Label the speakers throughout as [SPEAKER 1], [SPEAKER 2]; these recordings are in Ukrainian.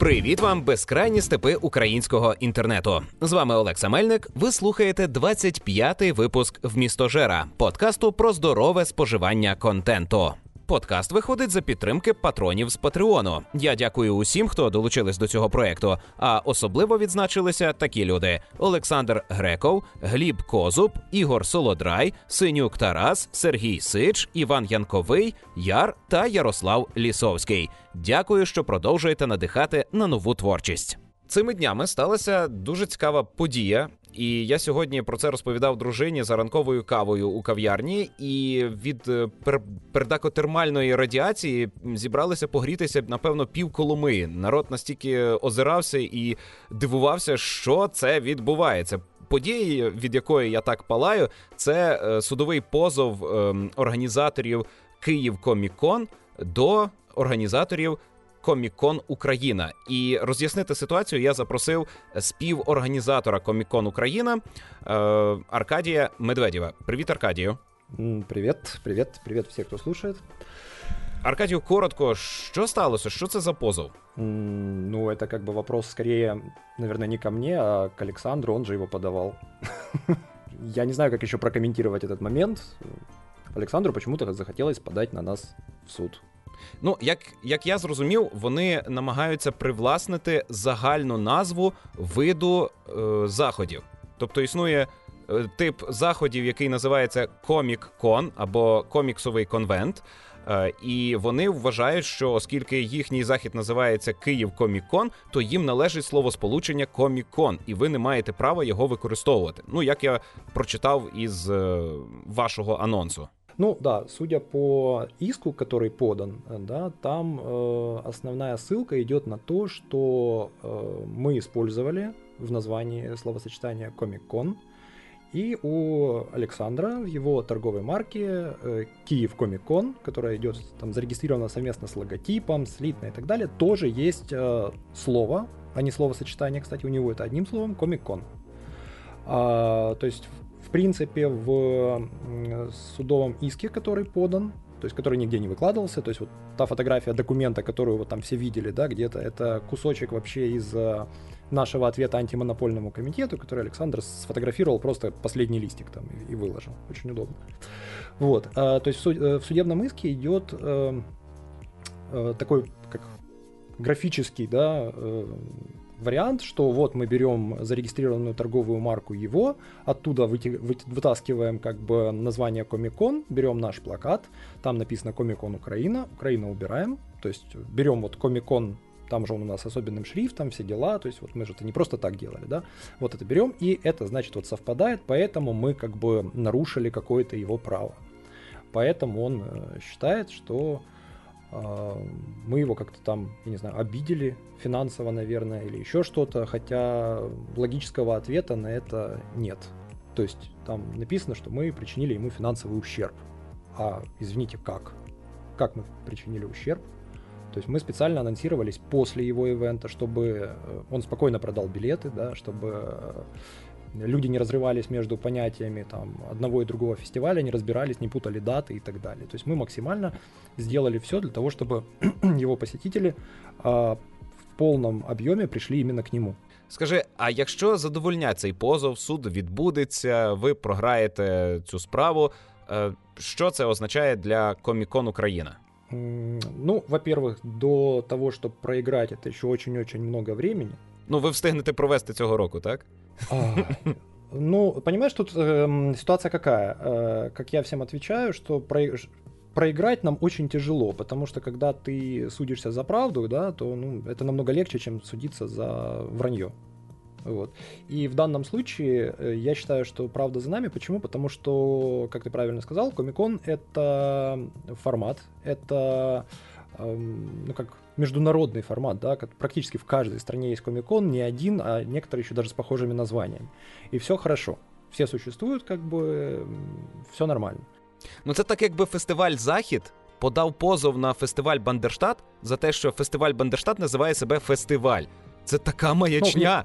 [SPEAKER 1] Привіт вам, безкрайні степи українського інтернету. З вами Олекса Мельник. Ви слухаєте 25-й випуск в містожера подкасту про здорове споживання контенту. Подкаст виходить за підтримки патронів з Патреону. Я дякую усім, хто долучились до цього проекту. А особливо відзначилися такі люди: Олександр Греков, Гліб Козуб, Ігор Солодрай, Синюк Тарас, Сергій Сич, Іван Янковий, Яр та Ярослав Лісовський. Дякую, що продовжуєте надихати на нову творчість. Цими днями сталася дуже цікава подія, і я сьогодні про це розповідав дружині за ранковою кавою у кав'ярні. І від е, пер- пердакотермальної радіації зібралися погрітися напевно пів Коломи. Народ настільки озирався і дивувався, що це відбувається. Події, від якої я так палаю, це е, судовий позов е, організаторів Київ Комікон до організаторів Комікон Україна. І роз'яснити ситуацію я запросив співорганізатора Комікон Україна е, Аркадія Медведєва. Привіт, Аркадію.
[SPEAKER 2] М, Привет, привет, привет все, кто слушает.
[SPEAKER 1] Аркадію, коротко, що сталося? Що це за позов?
[SPEAKER 2] М, Ну, это как бы вопрос скорее, наверное, не ко мне, а к Александру, он же его подавал. Я не знаю, как еще прокомментировать этот момент. Александру почему-то захотелось подать на нас в суд.
[SPEAKER 1] Ну, як, як я зрозумів, вони намагаються привласнити загальну назву виду е, заходів. Тобто існує е, тип заходів, який називається Комік-Кон або коміксовий конвент. Е, і вони вважають, що оскільки їхній захід називається Київ Комікон, то їм належить словосполучення Комікон, і ви не маєте права його використовувати. Ну, як я прочитав із е, вашого анонсу.
[SPEAKER 2] Ну да, судя по иску, который подан, да, там э, основная ссылка идет на то, что э, мы использовали в названии словосочетание Комик-кон, и у Александра в его торговой марке э, Киев Комик-кон, которая идет там зарегистрирована совместно с логотипом, слитно и так далее, тоже есть э, слово, а не словосочетание, кстати, у него это одним словом, Комик-кон. А, то есть в принципе, в судовом иске, который подан, то есть который нигде не выкладывался, то есть вот та фотография документа, которую вот там все видели, да, где-то, это кусочек вообще из э, нашего ответа антимонопольному комитету, который Александр сфотографировал просто последний листик там и, и выложил. Очень удобно. Вот, а, то есть в, суд- э, в судебном иске идет э, э, такой как графический, да, э, вариант, что вот мы берем зарегистрированную торговую марку его, оттуда вытаскиваем как бы название Комикон, берем наш плакат, там написано Комикон Украина, Украина убираем, то есть берем вот Комикон, там же он у нас особенным шрифтом, все дела, то есть вот мы же это не просто так делали, да, вот это берем, и это значит вот совпадает, поэтому мы как бы нарушили какое-то его право. Поэтому он э, считает, что мы его как-то там, я не знаю, обидели финансово, наверное, или еще что-то, хотя логического ответа на это нет. То есть там написано, что мы причинили ему финансовый ущерб. А извините, как? Как мы причинили ущерб? То есть мы специально анонсировались после его ивента, чтобы э, он спокойно продал билеты, да, чтобы э, люди не разрывались между понятиями там, одного и другого фестиваля, не разбирались, не путали даты и так далее. То есть мы максимально сделали все для того, чтобы его посетители а, в полном объеме пришли именно к нему.
[SPEAKER 1] Скажи, а якщо задовольнять цей позов, суд відбудеться, ви програєте цю справу. е, Що це означає для Комікон Україна?
[SPEAKER 2] М, Ну, во-первых, до того, чтобы проиграть, это еще очень-очень много времени.
[SPEAKER 1] Ну, ви встигнете провести цього року, так?
[SPEAKER 2] А, Ну, понимаешь, тут эм, ситуация какая? Э, как я всем отвечаю, что проиграть нам очень тяжело, потому что когда ты судишься за правду, да, то ну, это намного легче, чем судиться за вранье. Вот. И в данном случае э, я считаю, что правда за нами. Почему? Потому что, как ты правильно сказал, Комикон это формат, это эм, ну, как международный формат, да, как практически в каждой стране есть Комикон, не один, а некоторые еще даже с похожими названиями. И все хорошо. Все существуют, как бы все нормально.
[SPEAKER 1] Ну, це так, якби фестиваль Захід подав позов на фестиваль Бандерштат за те, що фестиваль Бандерштат називає себе фестиваль. Це така маячня.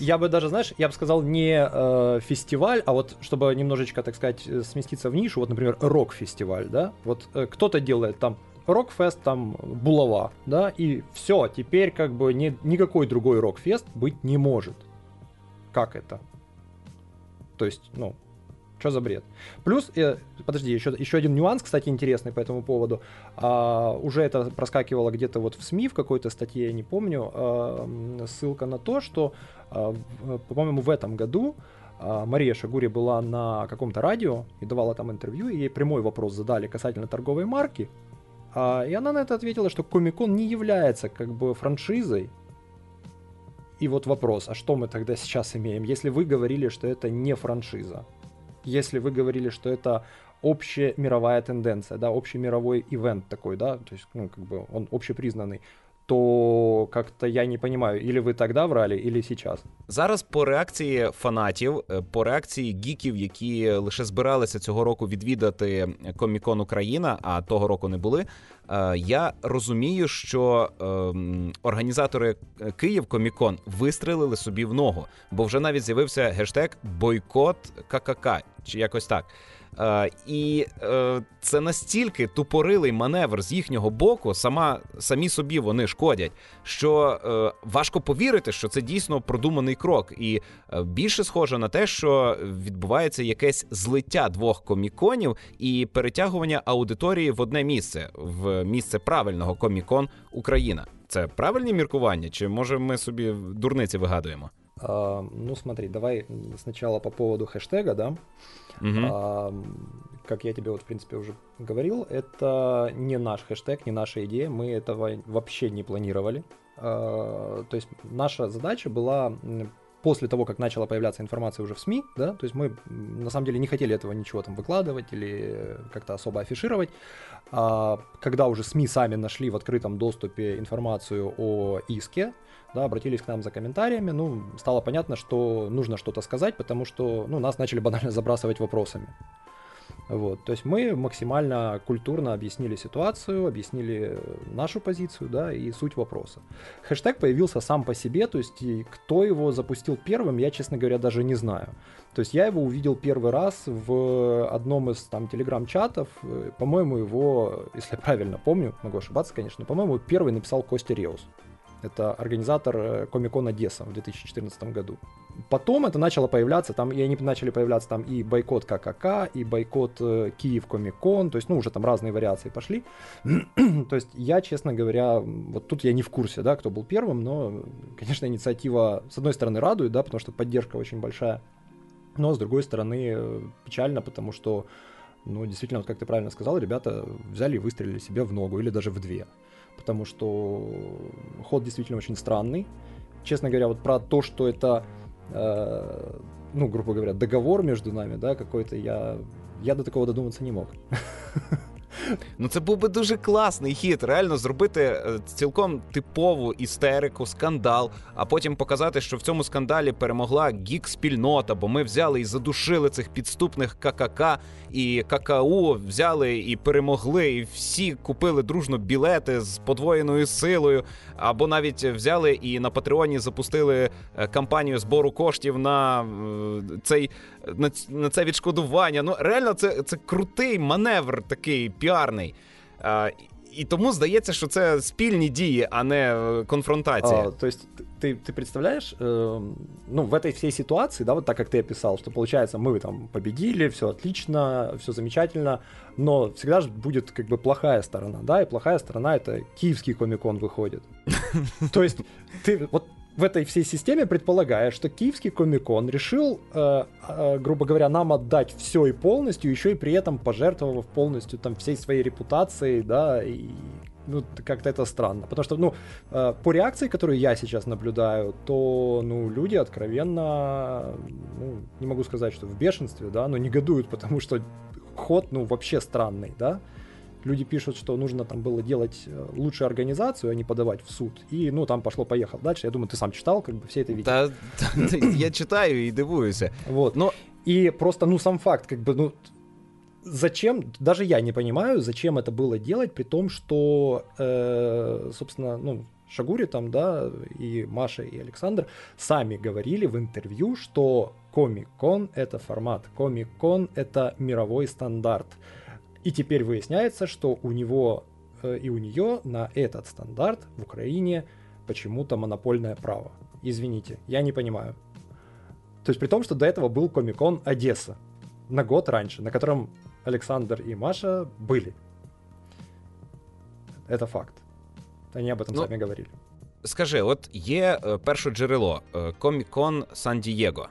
[SPEAKER 2] Я бы даже, знаешь, я бы сказал не э, фестиваль, а вот чтобы немножечко, так сказать, сместиться в нишу, вот, например, рок-фестиваль, да, вот э, кто-то делает там Рокфест там булава, да, и все, теперь как бы ни, никакой другой рокфест быть не может. Как это? То есть, ну, что за бред? Плюс, э, подожди, еще, еще один нюанс, кстати, интересный по этому поводу. А, уже это проскакивало где-то вот в СМИ, в какой-то статье, я не помню, а, ссылка на то, что, а, по-моему, в этом году а, Мария Шагури была на каком-то радио и давала там интервью, и ей прямой вопрос задали касательно торговой марки. А, и она на это ответила, что Комикон не является как бы франшизой. И вот вопрос, а что мы тогда сейчас имеем, если вы говорили, что это не франшиза? если вы говорили, что это общая мировая тенденция, да, общий мировой ивент такой, да, то есть, ну, как бы он общепризнанный, то как-то я не понимаю, или ви тогда врали, или сейчас.
[SPEAKER 1] Зараз по реакції фанатів, е, по реакції гіків, які лише збиралися цього року відвідати Комікон Україна, а того року не були. Е, я розумію, що ем, організатори Київ Комікон вистрелили собі в ногу, бо вже навіть з'явився гештег бойкот ККК, чи якось так. Е, І е, це настільки тупорилий маневр з їхнього боку, сама самі собі вони шкодять, що е, важко повірити, що це дійсно продуманий крок, і більше схоже на те, що відбувається якесь злиття двох коміконів і перетягування аудиторії в одне місце, в місце правильного комікон Україна. Це правильні міркування? Чи може ми собі дурниці вигадуємо?
[SPEAKER 2] А, ну, смотри, давай сначала по поводу хэштега, да. Угу. Как я тебе вот, в принципе, уже говорил, это не наш хэштег, не наша идея, мы этого вообще не планировали. А, то есть наша задача была после того, как начала появляться информация уже в СМИ, да, то есть мы на самом деле не хотели этого ничего там выкладывать или как-то особо афишировать, а когда уже СМИ сами нашли в открытом доступе информацию о иске, да, обратились к нам за комментариями, ну, стало понятно, что нужно что-то сказать, потому что, ну, нас начали банально забрасывать вопросами. Вот, то есть мы максимально культурно объяснили ситуацию, объяснили нашу позицию, да, и суть вопроса. Хэштег появился сам по себе, то есть и кто его запустил первым, я, честно говоря, даже не знаю. То есть я его увидел первый раз в одном из там телеграм-чатов, по-моему, его, если я правильно помню, могу ошибаться, конечно, по-моему, первый написал Костя Реус. Это организатор Комикон э, Одесса в 2014 году. Потом это начало появляться, там, и они начали появляться там и бойкот ККК, и бойкот э, Киев Комикон, то есть, ну, уже там разные вариации пошли. то есть, я, честно говоря, вот тут я не в курсе, да, кто был первым, но, конечно, инициатива, с одной стороны, радует, да, потому что поддержка очень большая, но, с другой стороны, печально, потому что, ну, действительно, вот как ты правильно сказал, ребята взяли и выстрелили себе в ногу, или даже в две потому что ход действительно очень странный. Честно говоря, вот про то, что это, э, ну, грубо говоря, договор между нами, да, какой-то, я, я до такого додуматься не мог.
[SPEAKER 1] Ну це був би дуже класний хід, реально зробити е, цілком типову істерику, скандал, а потім показати, що в цьому скандалі перемогла гік-спільнота, бо ми взяли і задушили цих підступних ККК і ККУ взяли і перемогли, і всі купили дружно білети з подвоєною силою, або навіть взяли і на Патреоні запустили е, кампанію збору коштів на е, цей на, це відшкодування. Ну реально, це, це крутий маневр такий піарний. А, І тому здається, що це спільні дії, а не э, конфронтация. А,
[SPEAKER 2] то есть ты, ты представляешь, э, ну, в этой всей ситуации, да, вот так, как ты описал, что получается, мы там победили, все отлично, все замечательно, но всегда же будет как бы плохая сторона, да, и плохая сторона это киевский комикон выходит. То есть ты, вот в этой всей системе предполагая, что киевский комикон решил, э, э, грубо говоря, нам отдать все и полностью, еще и при этом пожертвовав полностью там всей своей репутацией, да, и ну, как-то это странно. Потому что, ну, э, по реакции, которую я сейчас наблюдаю, то, ну, люди откровенно, ну, не могу сказать, что в бешенстве, да, но негодуют, потому что ход, ну, вообще странный, да люди пишут, что нужно там было делать э, лучшую организацию, а не подавать в суд. И, ну, там пошло-поехало. Дальше, я думаю, ты сам читал, как бы все это видели. Да,
[SPEAKER 1] я читаю и дивуюсь.
[SPEAKER 2] Вот. Но... И просто, ну, сам факт, как бы, ну, зачем, даже я не понимаю, зачем это было делать, при том, что, э, собственно, ну, Шагури там, да, и Маша, и Александр сами говорили в интервью, что Комик-кон — это формат, Комик-кон — это мировой стандарт. И теперь выясняется, что у него э, и у нее на этот стандарт в Украине почему-то монопольное право. Извините, я не понимаю. То есть при том, что до этого был Комикон Одесса на год раньше, на котором Александр и Маша были. Это факт. Они об этом ну, сами говорили.
[SPEAKER 1] Скажи, от є е, перше джерело Комікон Сан-Дієго.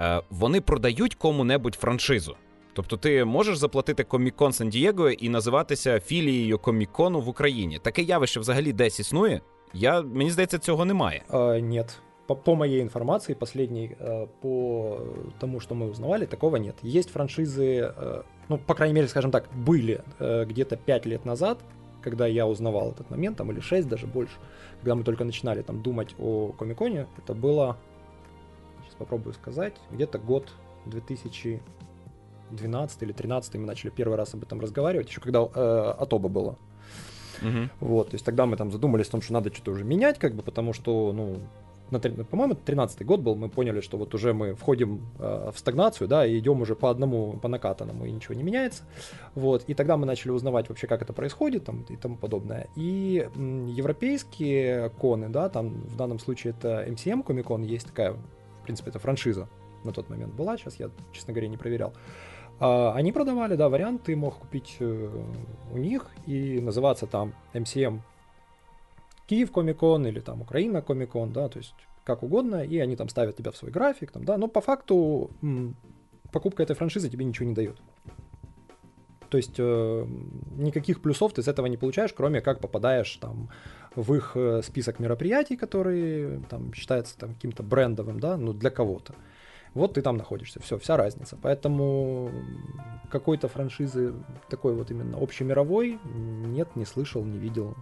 [SPEAKER 1] Е, вони продають кому-небудь франшизу. Тобто ти можеш заплатити Комікон Сан-Дієго і називатися філією Комікону в Україні. Таке явище взагалі десь існує. Я, Мені здається, цього немає.
[SPEAKER 2] А, Нет. По, по моей информации, последней, э, по тому, что мы узнавали, такого нет. Есть франшизы, э, ну, по крайней мере, скажем так, были э, где-то 5 лет назад, когда я узнавал этот момент, там, или 6, даже больше, когда мы только начинали там думать о Комиконе, это было, сейчас попробую сказать, где-то год 2012 или 13 мы начали первый раз об этом разговаривать, еще когда э, Атоба было. Угу. Вот, то есть тогда мы там задумались о том, что надо что-то уже менять, как бы, потому что, ну, на, по-моему, 13 год был, мы поняли, что вот уже мы входим э, в стагнацию, да, и идем уже по одному, по накатанному, и ничего не меняется. Вот, и тогда мы начали узнавать вообще, как это происходит там, и тому подобное. И м, европейские коны, да, там в данном случае это MCM Комикон, есть такая, в принципе, это франшиза на тот момент была, сейчас я, честно говоря, не проверял. Они продавали, да, вариант, ты мог купить э, у них и называться там MCM Киев Комикон или там Украина Комикон, да, то есть как угодно, и они там ставят тебя в свой график, там, да, но по факту покупка этой франшизы тебе ничего не дает. То есть э, никаких плюсов ты с этого не получаешь, кроме как попадаешь там в их э, список мероприятий, которые там считается там каким-то брендовым, да, ну для кого-то Вот ты там находишься, все, вся разница. Поэтому какой-то франшизы такой вот именно общемировой нет, не слышал, не видел.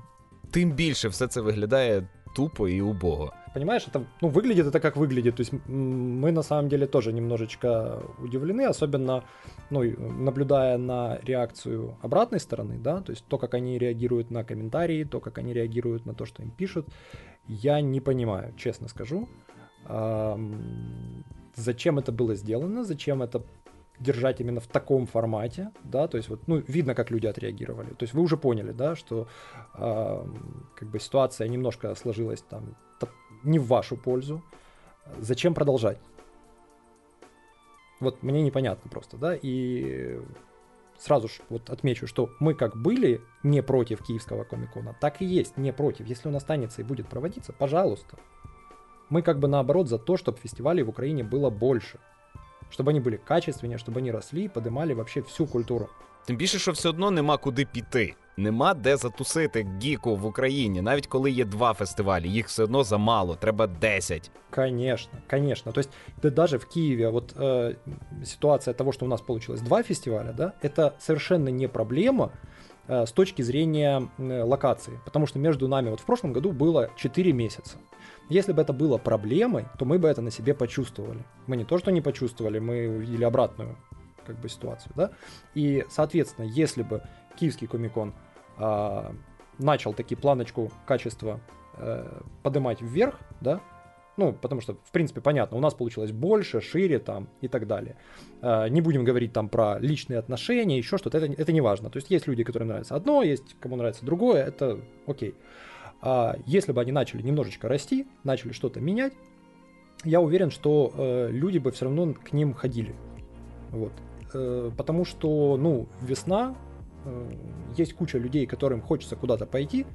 [SPEAKER 1] тим більше все це виглядає тупо і убого.
[SPEAKER 2] Понимаешь, это, ну, выглядит это как выглядит. То есть мы на самом деле тоже немножечко удивлены, особенно, ну, наблюдая на реакцию обратной стороны, да, то есть то, как они реагируют на комментарии, то, как они реагируют на то, что им пишут, я не понимаю, честно скажу, зачем это было сделано, зачем это держать именно в таком формате, да, то есть вот, ну, видно, как люди отреагировали. То есть вы уже поняли, да, что э, как бы ситуация немножко сложилась там не в вашу пользу. Зачем продолжать? Вот мне непонятно просто, да, и сразу же вот отмечу, что мы как были не против киевского комикона, так и есть не против. Если он останется и будет проводиться, пожалуйста. Мы как бы наоборот за то, чтобы фестивалей в Украине было больше щоб вони були качественні, щоб вони росли і подимали вообще всю культуру.
[SPEAKER 1] Тим більше, що все одно нема куди піти. Нема де затусити гіку в Україні, навіть коли є два фестивалі, їх все одно замало, треба 10.
[SPEAKER 2] Конечно, конечно. То есть да, даже в Киеве вот э, ситуация того, что у нас получилось два фестиваля, да, это совершенно не проблема э, с точки зрения э, локации, потому что между нами вот в прошлом году было 4 месяца. Если бы это было проблемой, то мы бы это на себе почувствовали. Мы не то, что не почувствовали, мы увидели обратную как бы ситуацию, да. И, соответственно, если бы Киевский Комикон э, начал таки планочку качества э, поднимать вверх, да, ну, потому что, в принципе, понятно, у нас получилось больше, шире там и так далее. Э, не будем говорить там про личные отношения, еще что-то, это, это не важно. То есть есть люди, которым нравится одно, есть кому нравится другое, это окей. А если бы они начали немножечко расти, начали что-то менять, я уверен, что э, люди бы все равно к ним ходили. Вот. Э, потому что, ну, весна, есть куча людей, которым хочется куда-то пойти,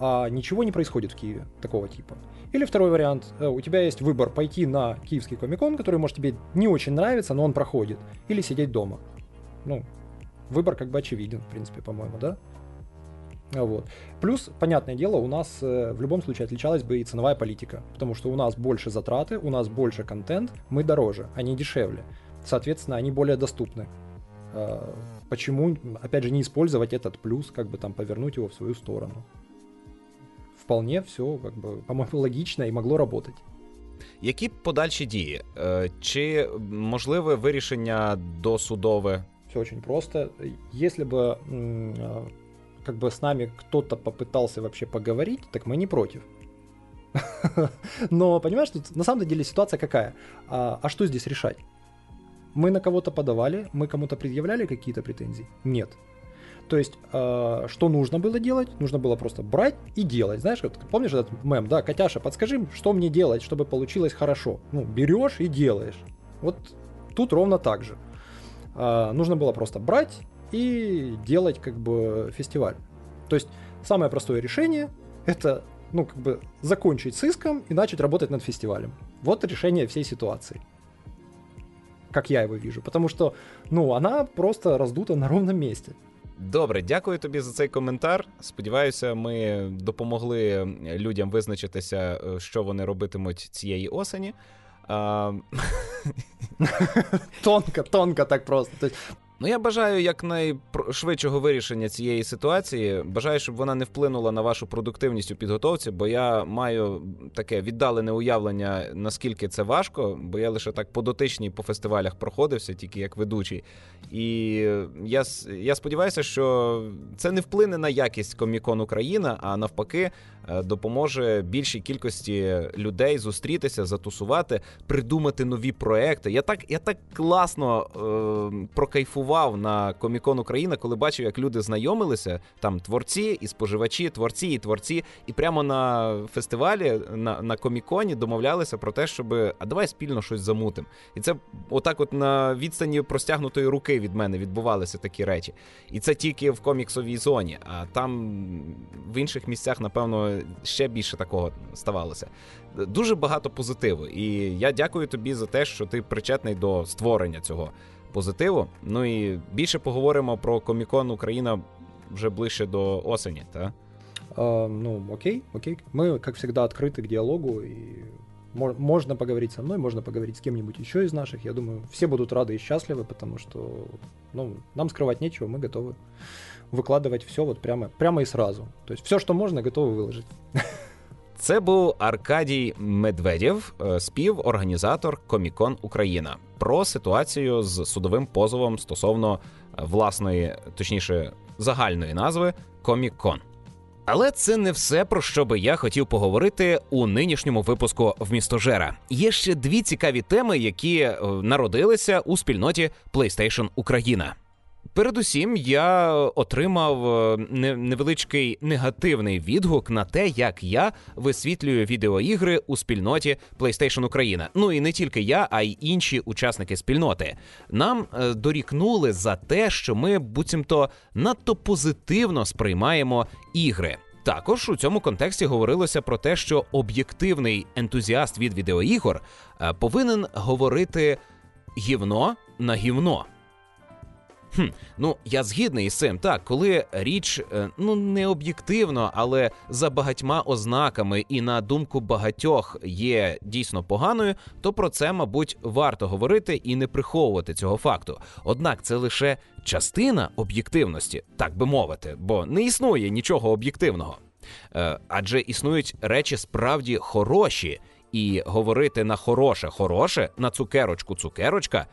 [SPEAKER 2] а ничего не происходит в Киеве такого типа. Или второй вариант, э, у тебя есть выбор пойти на киевский комикон, который, может, тебе не очень нравится, но он проходит, или сидеть дома. Ну, выбор как бы очевиден, в принципе, по-моему, да? Вот. Плюс, понятное дело, у нас э, в любом случае отличалась бы и ценовая политика, потому что у нас больше затраты, у нас больше контент, мы дороже, они дешевле. Соответственно, они более доступны. Э, почему, опять же, не использовать этот плюс, как бы там повернуть его в свою сторону? Вполне все, как бы, по-моему, логично и могло работать.
[SPEAKER 1] Які подальші дії? Чи можливе вирішення досудове?
[SPEAKER 2] Все очень просто. Если бы как бы с нами кто-то попытался вообще поговорить, так мы не против. Но, понимаешь, тут на самом деле ситуация какая? А, а что здесь решать? Мы на кого-то подавали, мы кому-то предъявляли какие-то претензии? Нет. То есть, э, что нужно было делать? Нужно было просто брать и делать. Знаешь, вот, помнишь этот мем, да, Котяша, подскажи, что мне делать, чтобы получилось хорошо? Ну, берешь и делаешь. Вот тут ровно так же. Э, нужно было просто брать и делать как бы фестиваль. То есть, самое простое решение это ну, как бы закончить с иском и начать работать над фестивалем. Вот решение всей ситуации. Как я его вижу. Потому что, ну, она просто раздута на ровном месте.
[SPEAKER 1] Добре, дякую тобі за цей коментар. Сподіваюся, ми допомогли людям визначитися, е, що вони робитимуть цієї осені.
[SPEAKER 2] Тонка, тонко так просто.
[SPEAKER 1] Ну, я бажаю якнайшвидшого вирішення цієї ситуації. Бажаю, щоб вона не вплинула на вашу продуктивність у підготовці, бо я маю таке віддалене уявлення, наскільки це важко, бо я лише так по дотичній по фестивалях проходився, тільки як ведучий. І я я сподіваюся, що це не вплине на якість Комікон Україна, а навпаки, е, допоможе більшій кількості людей зустрітися, затусувати, придумати нові проекти. Я так, я так класно е, прокайфував кайфував на Комікон Україна, коли бачив, як люди знайомилися, там творці і споживачі, творці і творці, і прямо на фестивалі на на коміконі домовлялися про те, щоб а давай спільно щось замутим. І це отак, от на відстані простягнутої руки від мене відбувалися такі речі. І це тільки в коміксовій зоні. А там в інших місцях, напевно, ще більше такого ставалося. Дуже багато позитиву. І я дякую тобі за те, що ти причетний до створення цього позитиву. Ну і більше поговоримо про Комікон Україна вже ближче до осені, так?
[SPEAKER 2] А, ну, окей, окей. Мы, как всегда, открыты к диалогу, и можно поговорить со мной, можно поговорить с кем-нибудь еще из наших. Я думаю, все будут рады и счастливы, потому что ну, нам скрывать нечего, мы готовы выкладывать все вот прямо, прямо и сразу. То есть все, что можно, готовы выложить.
[SPEAKER 1] Це був Аркадій Медведєв, е, співорганізатор Комікон Україна, про ситуацію з судовим позовом стосовно е, власної, точніше, загальної назви Комікон. Але це не все про що би я хотів поговорити у нинішньому випуску в містожера. Є ще дві цікаві теми, які е, народилися у спільноті PlayStation Україна. Передусім, я отримав е, невеличкий негативний відгук на те, як я висвітлюю відеоігри у спільноті PlayStation Україна. Ну і не тільки я, а й інші учасники спільноти. Нам е, дорікнули за те, що ми буцімто надто позитивно сприймаємо ігри. Також у цьому контексті говорилося про те, що об'єктивний ентузіаст від відеоігор е, повинен говорити гівно на гівно. Хм, Ну я згідний із цим. Так, коли річ е, ну не об'єктивно, але за багатьма ознаками і на думку багатьох є дійсно поганою, то про це, мабуть, варто говорити і не приховувати цього факту. Однак це лише частина об'єктивності, так би мовити, бо не існує нічого об'єктивного. Е, адже існують речі справді хороші, і говорити на хороше, хороше, на цукерочку, цукерочка,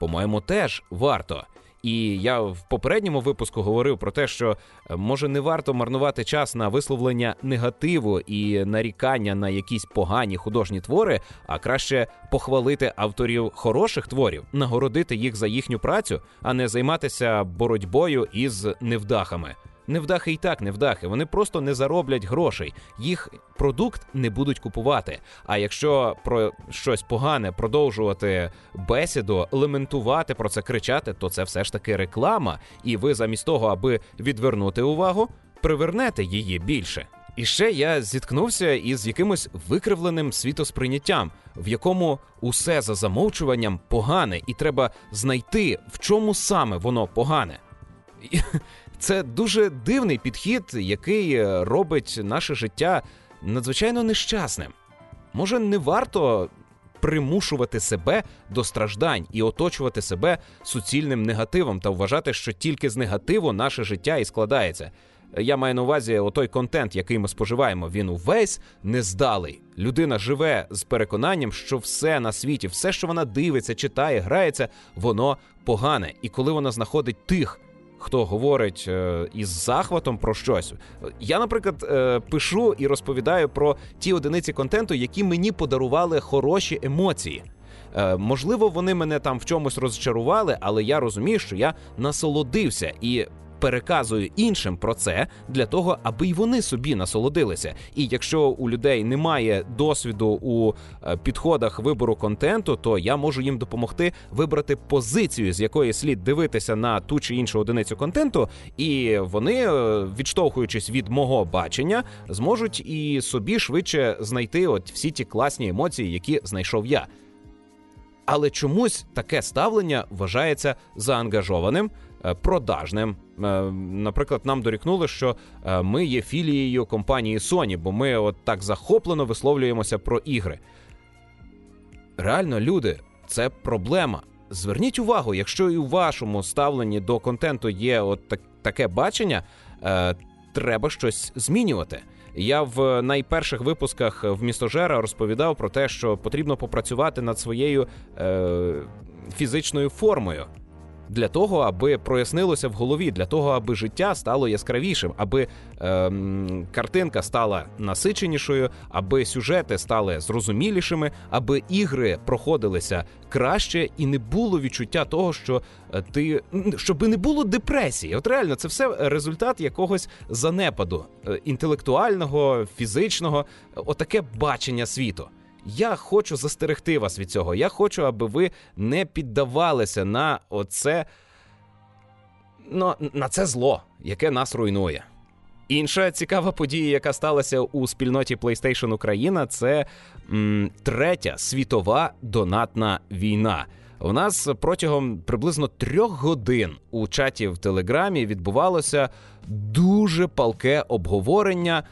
[SPEAKER 1] по-моєму, теж варто. І я в попередньому випуску говорив про те, що е, може не варто марнувати час на висловлення негативу і нарікання на якісь погані художні твори, а краще похвалити авторів хороших творів, нагородити їх за їхню працю, а не займатися боротьбою із невдахами. Невдахи і так невдахи, вони просто не зароблять грошей, їх продукт не будуть купувати. А якщо про щось погане продовжувати бесіду, лементувати про це кричати, то це все ж таки реклама, і ви замість того, аби відвернути увагу, привернете її більше. І ще я зіткнувся із якимось викривленим світосприйняттям, в якому усе за замовчуванням погане, і треба знайти, в чому саме воно погане. Це дуже дивний підхід, який е, робить наше життя надзвичайно нещасним. Може, не варто примушувати себе до страждань і оточувати себе суцільним негативом та вважати, що тільки з негативу наше життя і складається. Я маю на увазі отой контент, який ми споживаємо, він увесь нездалий. Людина живе з переконанням, що все на світі, все, що вона дивиться, читає, грається, воно погане. І коли вона знаходить тих хто говорить е, із захватом про щось. Я, наприклад, е, пишу і розповідаю про ті одиниці контенту, які мені подарували хороші емоції. Е, можливо, вони мене там в чомусь розчарували, але я розумію, що я насолодився і. Переказую іншим про це для того, аби й вони собі насолодилися. І якщо у людей немає досвіду у е, підходах вибору контенту, то я можу їм допомогти вибрати позицію, з якої слід дивитися на ту чи іншу одиницю контенту, і вони, е, відштовхуючись від мого бачення, зможуть і собі швидше знайти от всі ті класні емоції, які знайшов я. Але чомусь таке ставлення вважається заангажованим, е, продажним. Е, наприклад, нам дорікнули, що е, ми є філією компанії Sony, бо ми от так захоплено висловлюємося про ігри. Реально, люди, це проблема. Зверніть увагу, якщо і у вашому ставленні до контенту є от так, таке бачення, е, треба щось змінювати. Я в найперших випусках в містожера розповідав про те, що потрібно попрацювати над своєю е, фізичною формою для того, аби прояснилося в голові, для того, аби життя стало яскравішим, аби ем, картинка стала насиченішою, аби сюжети стали зрозумілішими, аби ігри проходилися краще і не було відчуття того, що е, ти щоб не було депресії. От реально, це все результат якогось занепаду е, інтелектуального, фізичного, отаке бачення світу. Я хочу застерегти вас від цього. Я хочу, аби ви не піддавалися на оце ну, на це зло, яке нас руйнує. Інша цікава подія, яка сталася у спільноті PlayStation Україна, це м, третя світова донатна війна. У нас протягом приблизно трьох годин у чаті в Телеграмі відбувалося дуже палке обговорення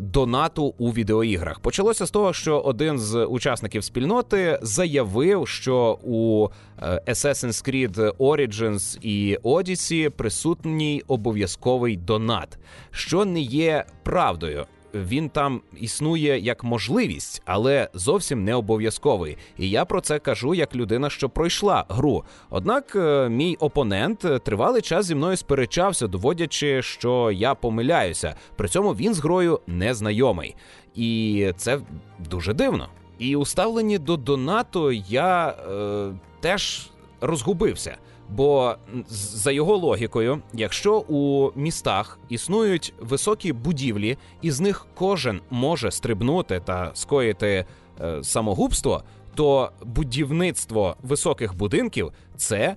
[SPEAKER 1] донату у відеоіграх. Почалося з того, що один з учасників спільноти заявив, що у е, Assassin's Creed Origins і Odyssey присутній обов'язковий донат, що не є правдою він там існує як можливість, але зовсім не обов'язковий. І я про це кажу як людина, що пройшла гру. Однак е, мій опонент тривалий час зі мною сперечався, доводячи, що я помиляюся. При цьому він з грою не знайомий. І це дуже дивно. І у ставленні до донату я е, теж розгубився. Бо за його логікою, якщо у містах існують високі будівлі, і з них кожен може стрибнути та скоїти е, самогубство, то будівництво високих будинків це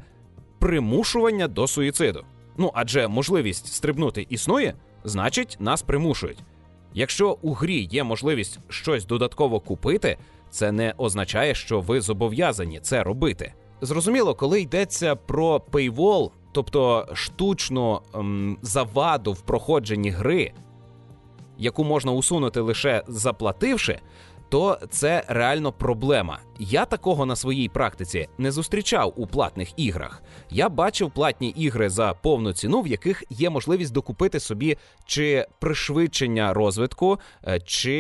[SPEAKER 1] примушування до суїциду. Ну адже можливість стрибнути існує, значить нас примушують. Якщо у грі є можливість щось додатково купити, це не означає, що ви зобов'язані це робити. Зрозуміло, коли йдеться про paywall, тобто штучну ем, заваду в проходженні гри, яку можна усунути лише заплативши, то це реально проблема. Я такого на своїй практиці не зустрічав у платних іграх. Я бачив платні ігри за повну ціну, в яких є можливість докупити собі чи пришвидшення розвитку, е, чи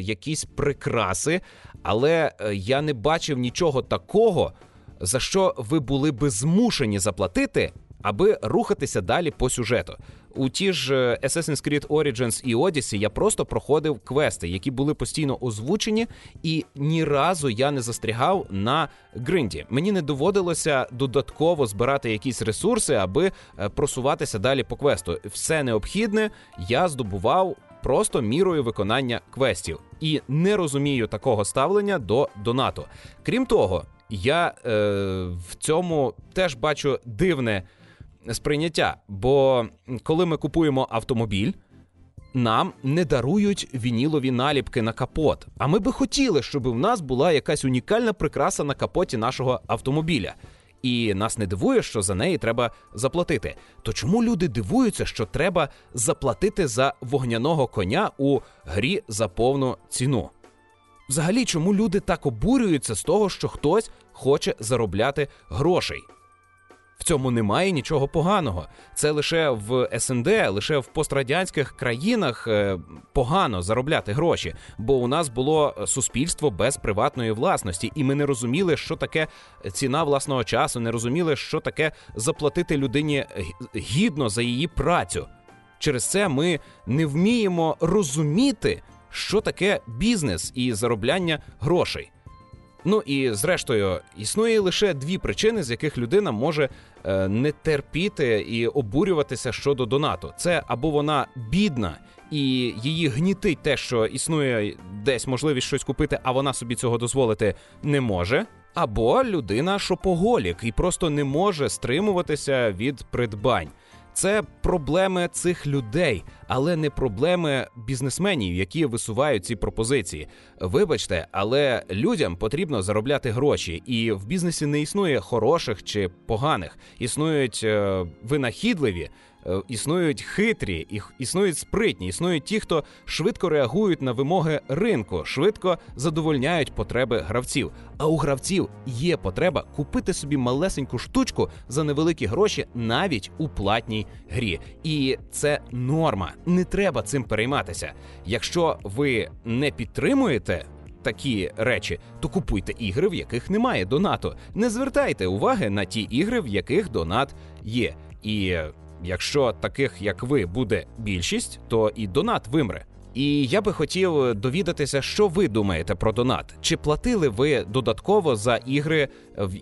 [SPEAKER 1] якісь прикраси, але е, я не бачив нічого такого за що ви були би змушені заплатити, аби рухатися далі по сюжету. У ті ж е, Assassin's Creed Origins і Odyssey я просто проходив квести, які були постійно озвучені, і ні разу я не застрягав на гринді. Мені не доводилося додатково збирати якісь ресурси, аби е, просуватися далі по квесту. Все необхідне я здобував. Просто мірою виконання квестів і не розумію такого ставлення до донату. Крім того, я е, в цьому теж бачу дивне сприйняття. Бо коли ми купуємо автомобіль, нам не дарують вінілові наліпки на капот. А ми би хотіли, щоб в нас була якась унікальна прикраса на капоті нашого автомобіля. І нас не дивує, що за неї треба заплатити. То чому люди дивуються, що треба заплатити за вогняного коня у грі за повну ціну? Взагалі, чому люди так обурюються з того, що хтось хоче заробляти грошей? В цьому немає нічого поганого. Це лише в СНД, лише в пострадянських країнах е, погано заробляти гроші, бо у нас було суспільство без приватної власності, і ми не розуміли, що таке ціна власного часу, не розуміли, що таке заплатити людині гідно за її працю. Через це ми не вміємо розуміти що таке бізнес і заробляння грошей. Ну і зрештою, існує лише дві причини, з яких людина може е, не терпіти і обурюватися щодо донату. Це або вона бідна. І її гнітить те, що існує десь можливість щось купити, а вона собі цього дозволити не може. Або людина шопоголік і просто не може стримуватися від придбань. Це проблеми цих людей, але не проблеми бізнесменів, які висувають ці пропозиції. Вибачте, але людям потрібно заробляти гроші, і в бізнесі не існує хороших чи поганих. Існують е, винахідливі, існують хитрі, існують спритні, існують ті, хто швидко реагують на вимоги ринку, швидко задовольняють потреби гравців. А у гравців є потреба купити собі малесеньку штучку за невеликі гроші навіть у платній грі. І це норма. Не треба цим перейматися. Якщо ви не підтримуєте. Такі речі, то купуйте ігри, в яких немає донату. Не звертайте уваги на ті ігри, в яких донат є. І Якщо таких як ви буде більшість, то і донат вимре. І я би хотів довідатися, що ви думаєте про донат. Чи платили ви додатково за ігри,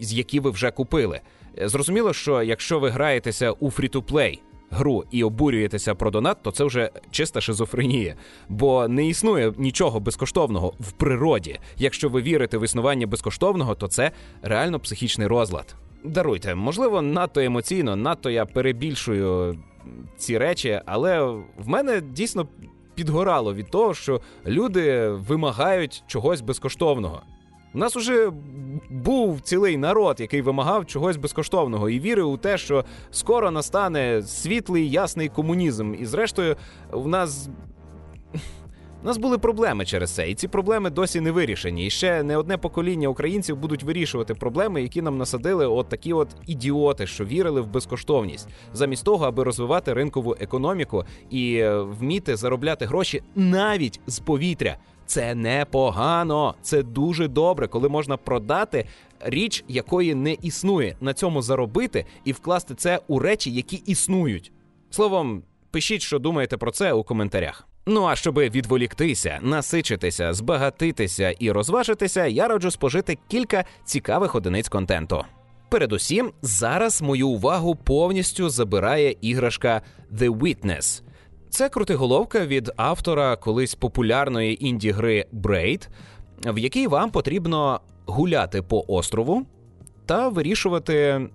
[SPEAKER 1] з які ви вже купили? Зрозуміло, що якщо ви граєтеся у фрі-ту-плей гру і обурюєтеся про донат, то це вже чиста шизофренія, бо не існує нічого безкоштовного в природі. Якщо ви вірите в існування безкоштовного, то це реально психічний розлад. Даруйте, можливо, надто емоційно, надто я перебільшую ці речі, але в мене дійсно підгорало від того, що люди вимагають чогось безкоштовного. У нас уже був цілий народ, який вимагав чогось безкоштовного, і вірив у те, що скоро настане світлий ясний комунізм. І зрештою, в нас у нас були проблеми через це, і ці проблеми досі не вирішені. І ще не одне покоління українців будуть вирішувати проблеми, які нам насадили от такі от ідіоти, що вірили в безкоштовність, замість того, аби розвивати ринкову економіку і е, вміти заробляти гроші навіть з повітря. Це непогано, це дуже добре, коли можна продати річ, якої не існує, на цьому заробити і вкласти це у речі, які існують. Словом, пишіть, що думаєте про це у коментарях. Ну а щоби відволіктися, насичитися, збагатитися і розважитися, я раджу спожити кілька цікавих одиниць контенту. Передусім, зараз мою увагу повністю забирає іграшка The Witness. Це крутиголовка від автора колись популярної інді-гри Braid, в якій вам потрібно гуляти по острову та вирішувати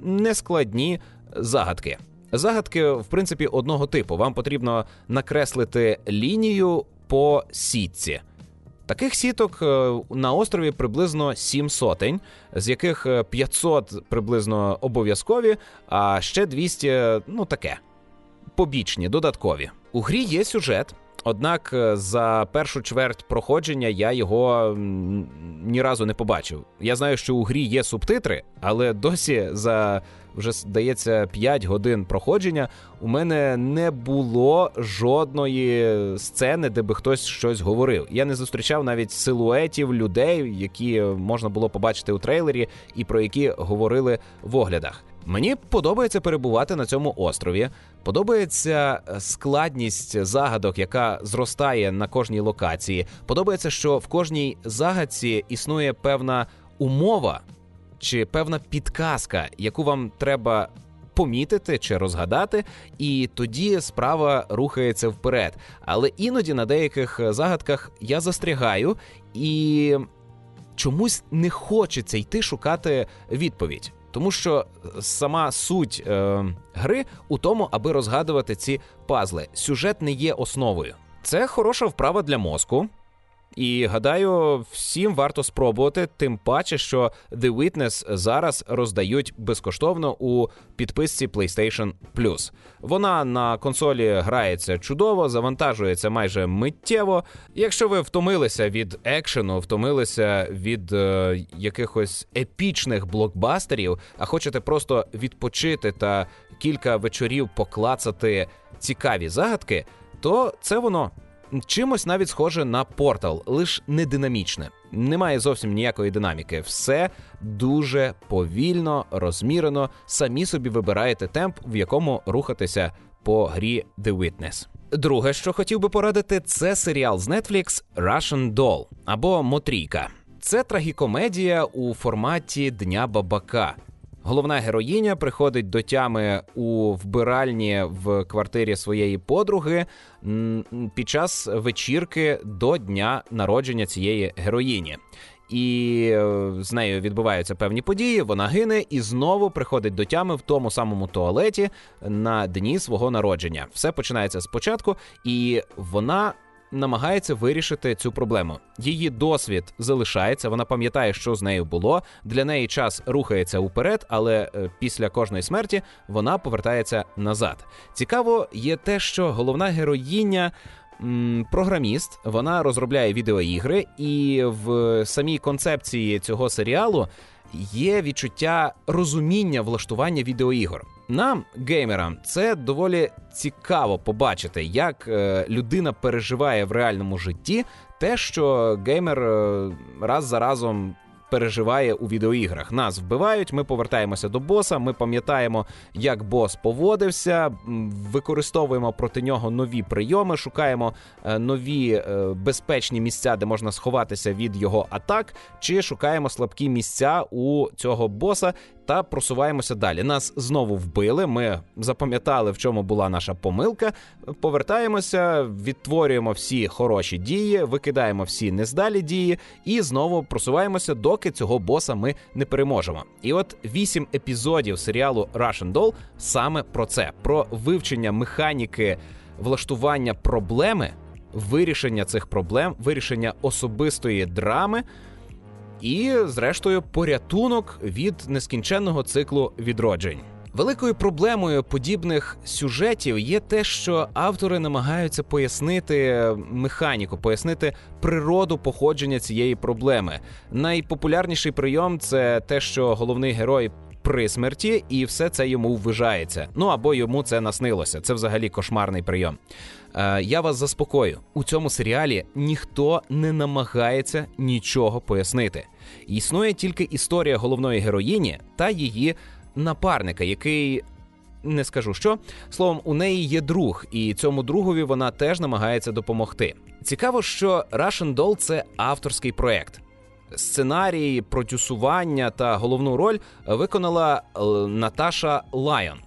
[SPEAKER 1] нескладні загадки. Загадки, в принципі, одного типу. Вам потрібно накреслити лінію по сітці. Таких сіток е, на острові приблизно 7 сотень, з яких 500 е, приблизно обов'язкові, а ще 200, ну таке, побічні, додаткові. У грі є сюжет, однак е, за першу чверть проходження я його ні разу не побачив. Я знаю, що у грі є субтитри, але досі за вже здається 5 годин проходження. У мене не було жодної сцени, де би хтось щось говорив. Я не зустрічав навіть силуетів людей, які можна було побачити у трейлері, і про які говорили в оглядах. Мені подобається перебувати на цьому острові. Подобається складність загадок, яка зростає на кожній локації. Подобається, що в кожній загадці існує певна умова, чи певна підказка, яку вам треба помітити чи розгадати, і тоді справа рухається вперед. Але іноді на деяких загадках я застрягаю і чомусь не хочеться йти шукати відповідь. Тому що сама суть е, гри у тому, аби розгадувати ці пазли. Сюжет не є основою. Це хороша вправа для мозку. І гадаю, всім варто спробувати, тим паче, що The Witness зараз роздають безкоштовно у підписці PlayStation Plus. Вона на консолі грається чудово, завантажується майже миттєво. Якщо ви втомилися від екшену, втомилися від е, якихось епічних блокбастерів, а хочете просто відпочити та кілька вечорів поклацати цікаві загадки, то це воно чимось навіть схоже на портал, лиш не динамічне. Немає зовсім ніякої динаміки. Все дуже повільно, розмірено. Самі собі вибираєте темп, в якому рухатися по грі The Witness. Друге, що хотів би порадити, це серіал з Netflix Russian Doll або Мотрійка. Це трагікомедія у форматі Дня Бабака. Головна героїня приходить до тями у вбиральні в квартирі своєї подруги під час вечірки до дня народження цієї героїні. І е, з нею відбуваються певні події. Вона гине і знову приходить до тями в тому самому туалеті на дні свого народження. Все починається спочатку, і вона намагається вирішити цю проблему. Її досвід залишається, вона пам'ятає, що з нею було. Для неї час рухається уперед, але е, після кожної смерті вона повертається назад. Цікаво є те, що головна героїня. Програміст, вона розробляє відеоігри, і в самій концепції цього серіалу є відчуття розуміння влаштування відеоігор. Нам, геймерам, це доволі цікаво побачити, як е, людина переживає в реальному житті те, що геймер е, раз за разом переживає у відеоіграх. Нас вбивають, ми повертаємося до боса. Ми пам'ятаємо, як бос поводився, використовуємо проти нього нові прийоми, шукаємо е, нові е, безпечні місця, де можна сховатися від його атак, чи шукаємо слабкі місця у цього боса та просуваємося далі. Нас знову вбили. Ми запам'ятали, в чому була наша помилка. Повертаємося, відтворюємо всі хороші дії, викидаємо всі нездалі дії і знову просуваємося, доки цього боса ми не переможемо. І от вісім епізодів серіалу Russian Doll саме про це: про вивчення механіки влаштування проблеми, вирішення цих проблем, вирішення особистої драми і, зрештою, порятунок від нескінченного циклу відроджень. Великою проблемою подібних сюжетів є те, що автори намагаються пояснити механіку, пояснити природу походження цієї проблеми. Найпопулярніший прийом це те, що головний герой при смерті, і все це йому ввижається. Ну або йому це наснилося. Це взагалі кошмарний прийом. Е, я вас заспокою у цьому серіалі ніхто не намагається нічого пояснити. Існує тільки історія головної героїні та її напарника, який. Не скажу що словом, у неї є друг, і цьому другові вона теж намагається допомогти. Цікаво, що Russian Doll – це авторський проект. Сценарій, продюсування та головну роль виконала е, Наташа Лайон.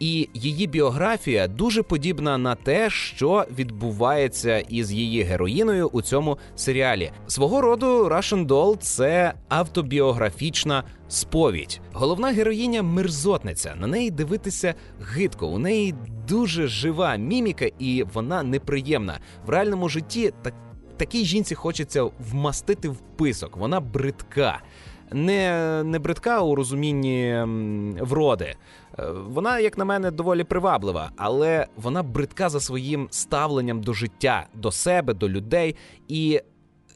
[SPEAKER 1] І її біографія дуже подібна на те, що відбувається із її героїною у цьому серіалі. Свого роду Russian Doll – це автобіографічна сповідь. Головна героїня мерзотниця. На неї дивитися гидко. У неї дуже жива міміка, і вона неприємна в реальному житті. Так такій жінці хочеться вмастити в писок. Вона бридка. Не не бридка у розумінні вроди. Е, вона, як на мене, доволі приваблива, але вона бридка за своїм ставленням до життя, до себе, до людей, і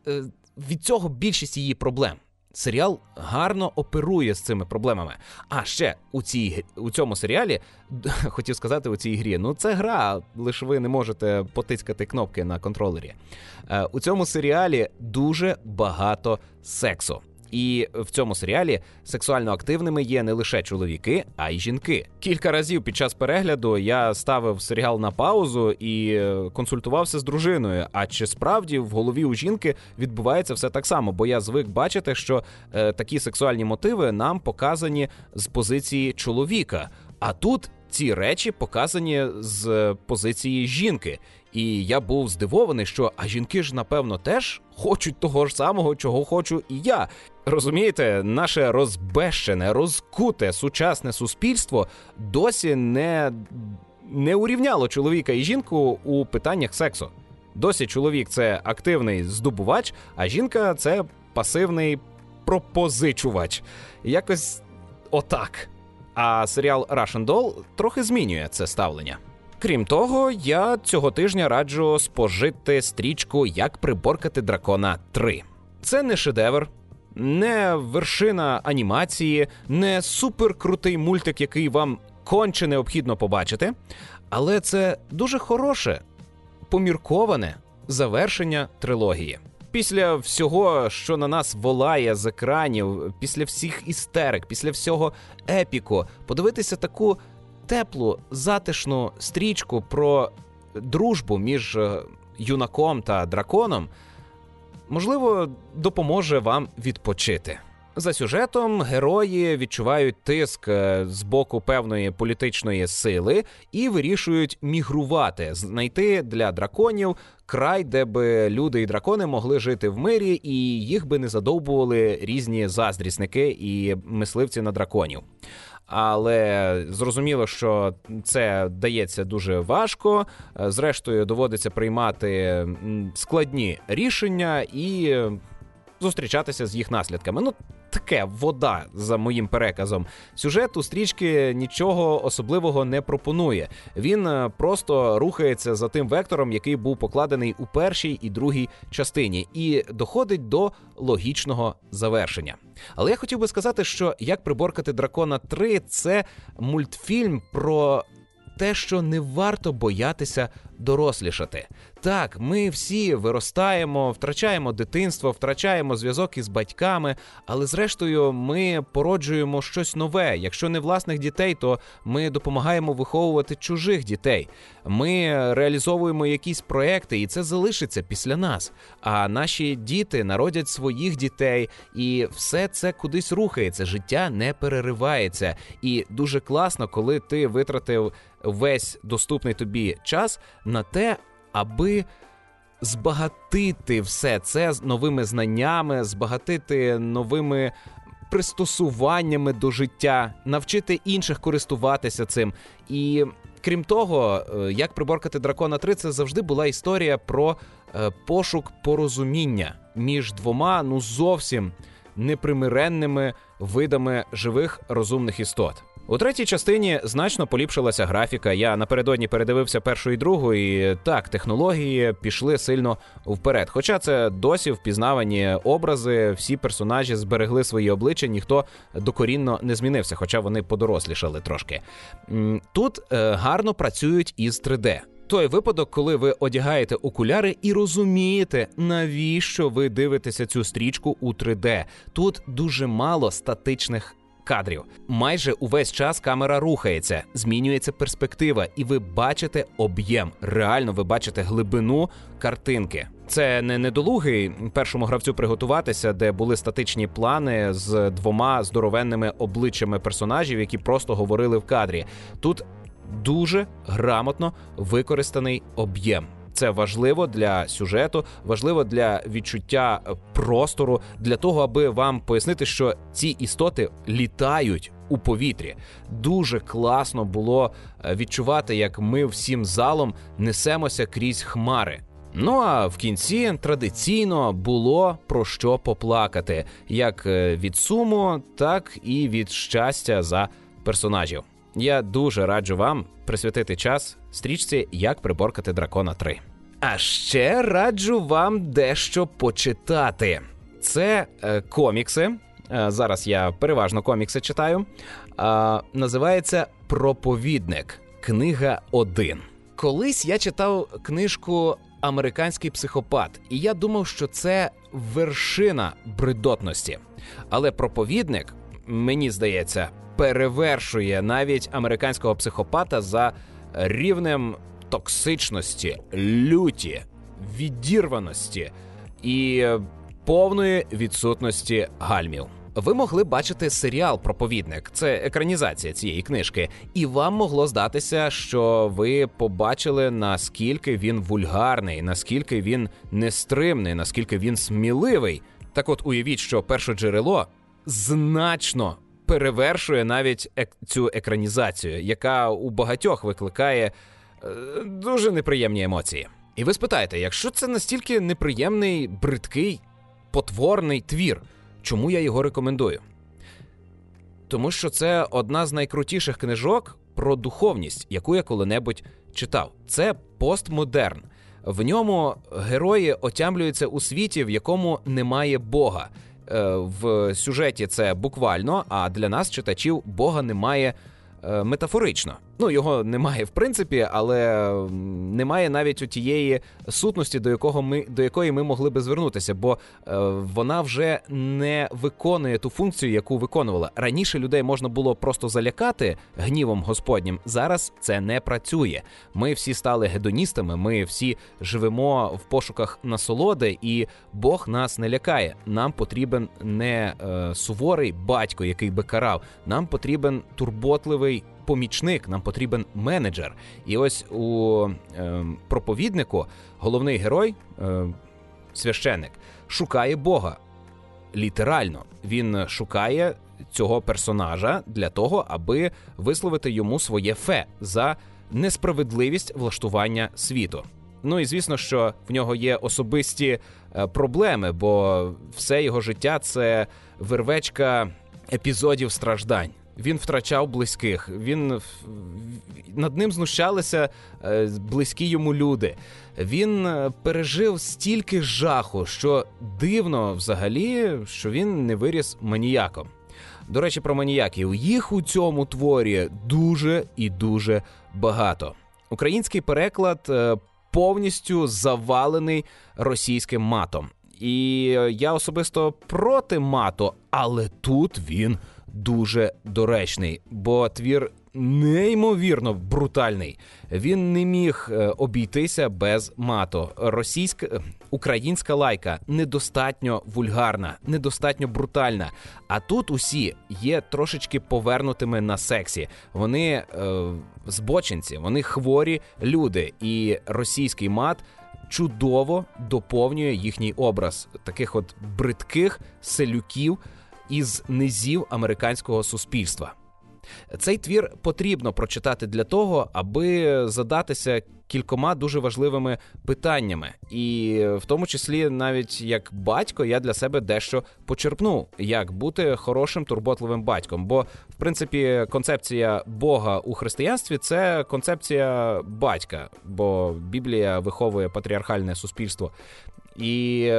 [SPEAKER 1] е, від цього більшість її проблем. Серіал гарно оперує з цими проблемами. А ще у цій у цьому серіалі хотів сказати у цій грі. Ну це гра, лише ви не можете потискати кнопки на контролері. Е, у цьому серіалі дуже багато сексу. І в цьому серіалі сексуально активними є не лише чоловіки, а й жінки. Кілька разів під час перегляду я ставив серіал на паузу і е, консультувався з дружиною. А чи справді в голові у жінки відбувається все так само? Бо я звик бачити, що е, такі сексуальні мотиви нам показані з позиції чоловіка. А тут ці речі показані з позиції жінки. І я був здивований, що а жінки ж, напевно, теж хочуть того ж самого, чого хочу і я. Розумієте, наше розбещене, розкуте сучасне суспільство досі не, не урівняло чоловіка і жінку у питаннях сексу. Досі чоловік це активний здобувач, а жінка це пасивний пропозичувач. Якось отак. А серіал Russian Doll трохи змінює це ставлення. Крім того, я цього тижня раджу спожити стрічку Як приборкати дракона 3». Це не шедевр, не вершина анімації, не суперкрутий мультик, який вам конче необхідно побачити, але це дуже хороше, помірковане завершення трилогії. Після всього, що на нас волає з екранів, після всіх істерик, після всього епіку, подивитися таку теплу, затишну стрічку про дружбу між е, юнаком та драконом, можливо, допоможе вам відпочити. За сюжетом герої відчувають тиск е, з боку певної політичної сили і вирішують мігрувати, знайти для драконів край, де би люди і дракони могли жити в мирі, і їх би не задовбували різні заздрісники і мисливці на драконів. Але зрозуміло, що це дається дуже важко. Зрештою, доводиться приймати складні рішення і зустрічатися з їх наслідками. Ну, таке вода за моїм переказом. Сюжет у стрічки нічого особливого не пропонує. Він е, просто рухається за тим вектором, який був покладений у першій і другій частині, і доходить до логічного завершення. Але я хотів би сказати, що як приборкати дракона 3» – це мультфільм про те, що не варто боятися дорослішати. Так, ми всі виростаємо, втрачаємо дитинство, втрачаємо зв'язок із батьками, але зрештою ми породжуємо щось нове. Якщо не власних дітей, то ми допомагаємо виховувати чужих дітей. Ми реалізовуємо якісь проекти, і це залишиться після нас. А наші діти народять своїх дітей, і все це кудись рухається. Життя не переривається. І дуже класно, коли ти витратив весь доступний тобі час на те, аби збагатити все це з новими знаннями, збагатити новими пристосуваннями до життя, навчити інших користуватися цим. І крім того, е, як приборкати дракона 3, це завжди була історія про е, пошук порозуміння між двома, ну зовсім непримиренними видами живих розумних істот. У третій частині значно поліпшилася графіка. Я напередодні передивився першу і другу, і так, технології пішли сильно вперед. Хоча це досі впізнавані образи, всі персонажі зберегли свої обличчя, ніхто докорінно не змінився, хоча вони подорослішали трошки. Тут е, гарно працюють із 3D. Той випадок, коли ви одягаєте окуляри і розумієте, навіщо ви дивитеся цю стрічку у 3D. Тут дуже мало статичних кадрів. Майже увесь час камера рухається, змінюється перспектива, і ви бачите об'єм. Реально, ви бачите глибину картинки. Це не недолугий першому гравцю приготуватися, де були статичні плани з двома здоровенними обличчями персонажів, які просто говорили в кадрі. Тут дуже грамотно використаний об'єм. Це важливо для сюжету, важливо для відчуття е, простору, для того, аби вам пояснити, що ці істоти літають у повітрі. Дуже класно було е, відчувати, як ми всім залом несемося крізь хмари. Ну а в кінці традиційно було про що поплакати, як е, від суму, так і від щастя за персонажів. Я дуже раджу вам присвятити час стрічці Як приборкати дракона 3. А ще раджу вам дещо почитати. Це е, комікси. Е, зараз я переважно комікси читаю. Е, називається Проповідник. Книга 1. Колись я читав книжку Американський психопат, і я думав, що це вершина бридотності. Але проповідник, мені здається, перевершує навіть американського психопата за рівнем токсичності, люті, відірваності і повної відсутності гальмів. Ви могли бачити серіал Проповідник, це екранізація цієї книжки, і вам могло здатися, що ви побачили наскільки він вульгарний, наскільки він нестримний, наскільки він сміливий. Так, от уявіть, що перше джерело значно перевершує навіть ек- цю екранізацію, яка у багатьох викликає е, дуже неприємні емоції. І ви спитаєте, якщо це настільки неприємний, бридкий, потворний твір, чому я його рекомендую? Тому що це одна з найкрутіших книжок про духовність, яку я коли-небудь читав. Це постмодерн. В ньому герої отямлюються у світі, в якому немає Бога. Е, в сюжеті це буквально, а для нас, читачів, Бога немає е, метафорично. Ну, його немає в принципі, але немає навіть у тієї сутності, до якого ми до якої ми могли би звернутися, бо е, вона вже не виконує ту функцію, яку виконувала раніше. Людей можна було просто залякати гнівом Господнім. Зараз це не працює. Ми всі стали гедоністами. Ми всі живемо в пошуках насолоди, і Бог нас не лякає. Нам потрібен не е, суворий батько, який би карав. Нам потрібен турботливий помічник, нам потрібен менеджер. І ось у е, проповіднику головний герой, е, священник, шукає Бога. Літерально він шукає цього персонажа для того, аби висловити йому своє фе за несправедливість влаштування світу. Ну і звісно, що в нього є особисті е, проблеми, бо все його життя це вервечка епізодів страждань. Він втрачав близьких, він над ним знущалися е, близькі йому люди. Він е, пережив стільки жаху, що дивно взагалі, що він не виріс маніяком. До речі, про маніяків їх у цьому творі дуже і дуже багато. Український переклад е, повністю завалений російським матом. І я особисто проти мату, але тут він дуже доречний, бо твір неймовірно брутальний. Він не міг е, обійтися без мату. Російська е, українська лайка недостатньо вульгарна, недостатньо брутальна. А тут усі є трошечки повернутими на сексі. Вони е, збочинці, вони хворі люди, і російський мат. Чудово доповнює їхній образ таких от бридких селюків, із низів американського суспільства. Цей твір потрібно прочитати для того, аби задатися кількома дуже важливими питаннями, і в тому числі, навіть як батько, я для себе дещо почерпнув, як бути хорошим турботливим батьком. Бо, в принципі, концепція Бога у християнстві це концепція батька, бо Біблія виховує патріархальне суспільство. І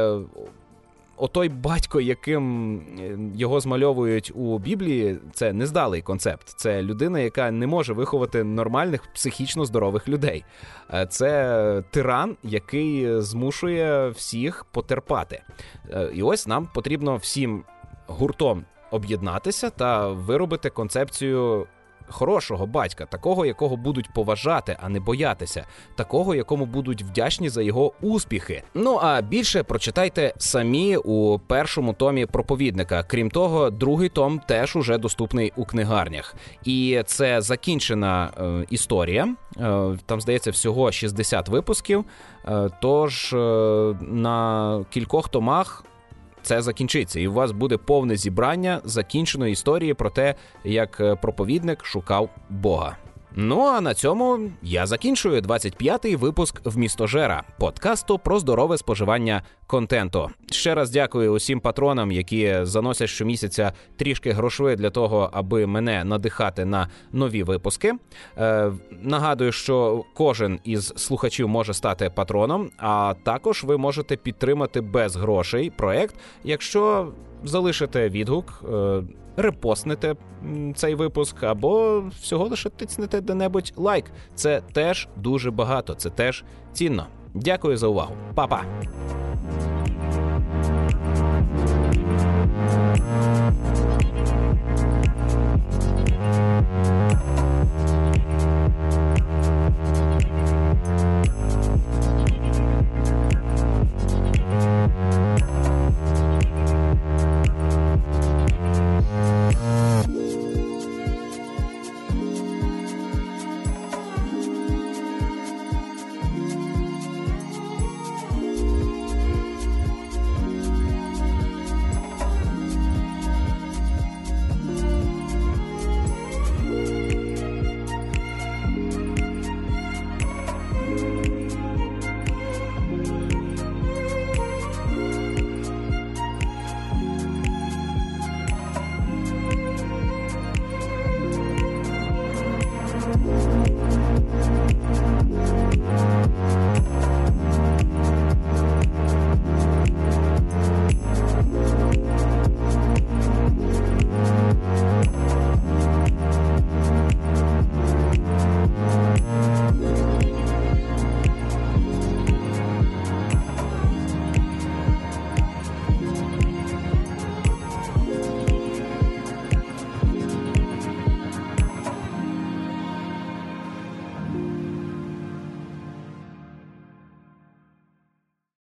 [SPEAKER 1] отой батько, яким е, його змальовують у Біблії, це нездалий концепт. Це людина, яка не може виховати нормальних психічно здорових людей. Е, це тиран, який змушує всіх потерпати. Е, і ось нам потрібно всім гуртом об'єднатися та виробити концепцію хорошого батька, такого, якого будуть поважати, а не боятися, такого, якому будуть вдячні за його успіхи. Ну а більше прочитайте самі у першому томі проповідника. Крім того, другий том теж уже доступний у книгарнях, і це закінчена е, історія. Е, там здається всього 60 випусків. Е, тож е, на кількох томах це закінчиться, і у вас буде повне зібрання закінченої історії про те, як е, проповідник шукав Бога. Ну а на цьому я закінчую 25-й випуск в містожера подкасту про здорове споживання контенту. Ще раз дякую усім патронам, які заносять щомісяця трішки грошей для того, аби мене надихати на нові випуски. Е, Нагадую, що кожен із слухачів може стати патроном, а також ви можете підтримати без грошей проект, якщо залишите відгук. Е, репостнете цей випуск, або всього лише тицнете де-небудь лайк. Це теж дуже багато, це теж цінно. Дякую за увагу, Па-па!